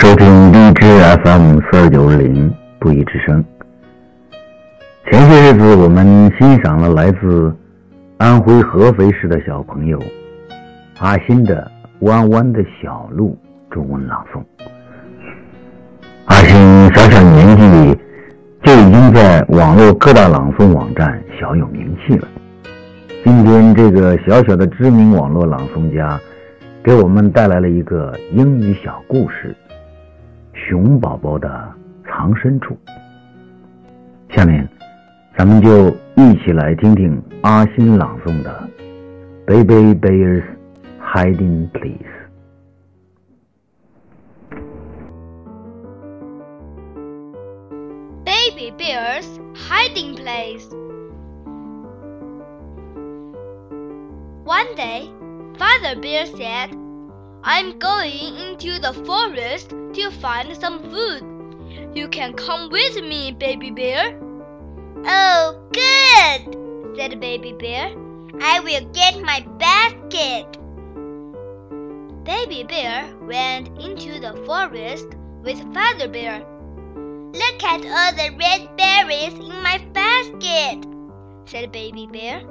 收听荔枝 FM 四二九零不一之声。前些日子，我们欣赏了来自安徽合肥市的小朋友阿新的《弯弯的小路》中文朗诵。阿新小小年纪就已经在网络各大朗诵网站小有名气了。今天，这个小小的知名网络朗诵家给我们带来了一个英语小故事《熊宝宝的藏身处》。下面，咱们就一起来听听阿新朗诵的《Baby Bear's Hiding Place》。Baby Bear's Hiding Place. One day, Father Bear said, I'm going into the forest to find some food. You can come with me, Baby Bear. Oh, good, said Baby Bear. I will get my basket. Baby Bear went into the forest with Father Bear. Look at all the red berries in my basket, said Baby Bear.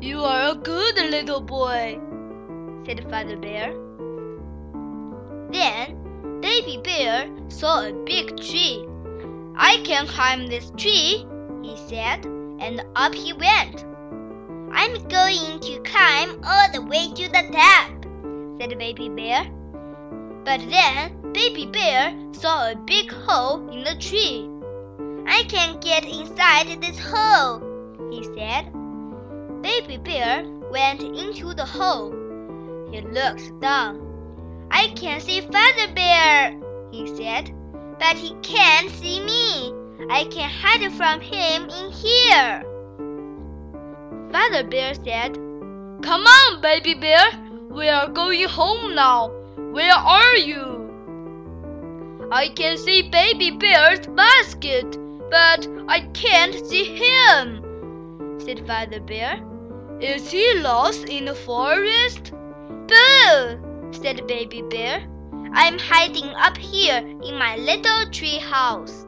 You are a good little boy, said Father Bear. Then Baby Bear saw a big tree. I can climb this tree, he said, and up he went. I'm going to climb all the way to the top, said Baby Bear. But then Baby Bear saw a big hole in the tree. I can get inside this hole, he said. Baby Bear went into the hole. He looked down. I can see Father Bear, he said, but he can't see me. I can hide from him in here. Father Bear said, Come on, Baby Bear. We are going home now. Where are you? I can see Baby Bear's basket, but I can't see him, said Father Bear. Is he lost in the forest? Boo, said Baby Bear. I'm hiding up here in my little tree house.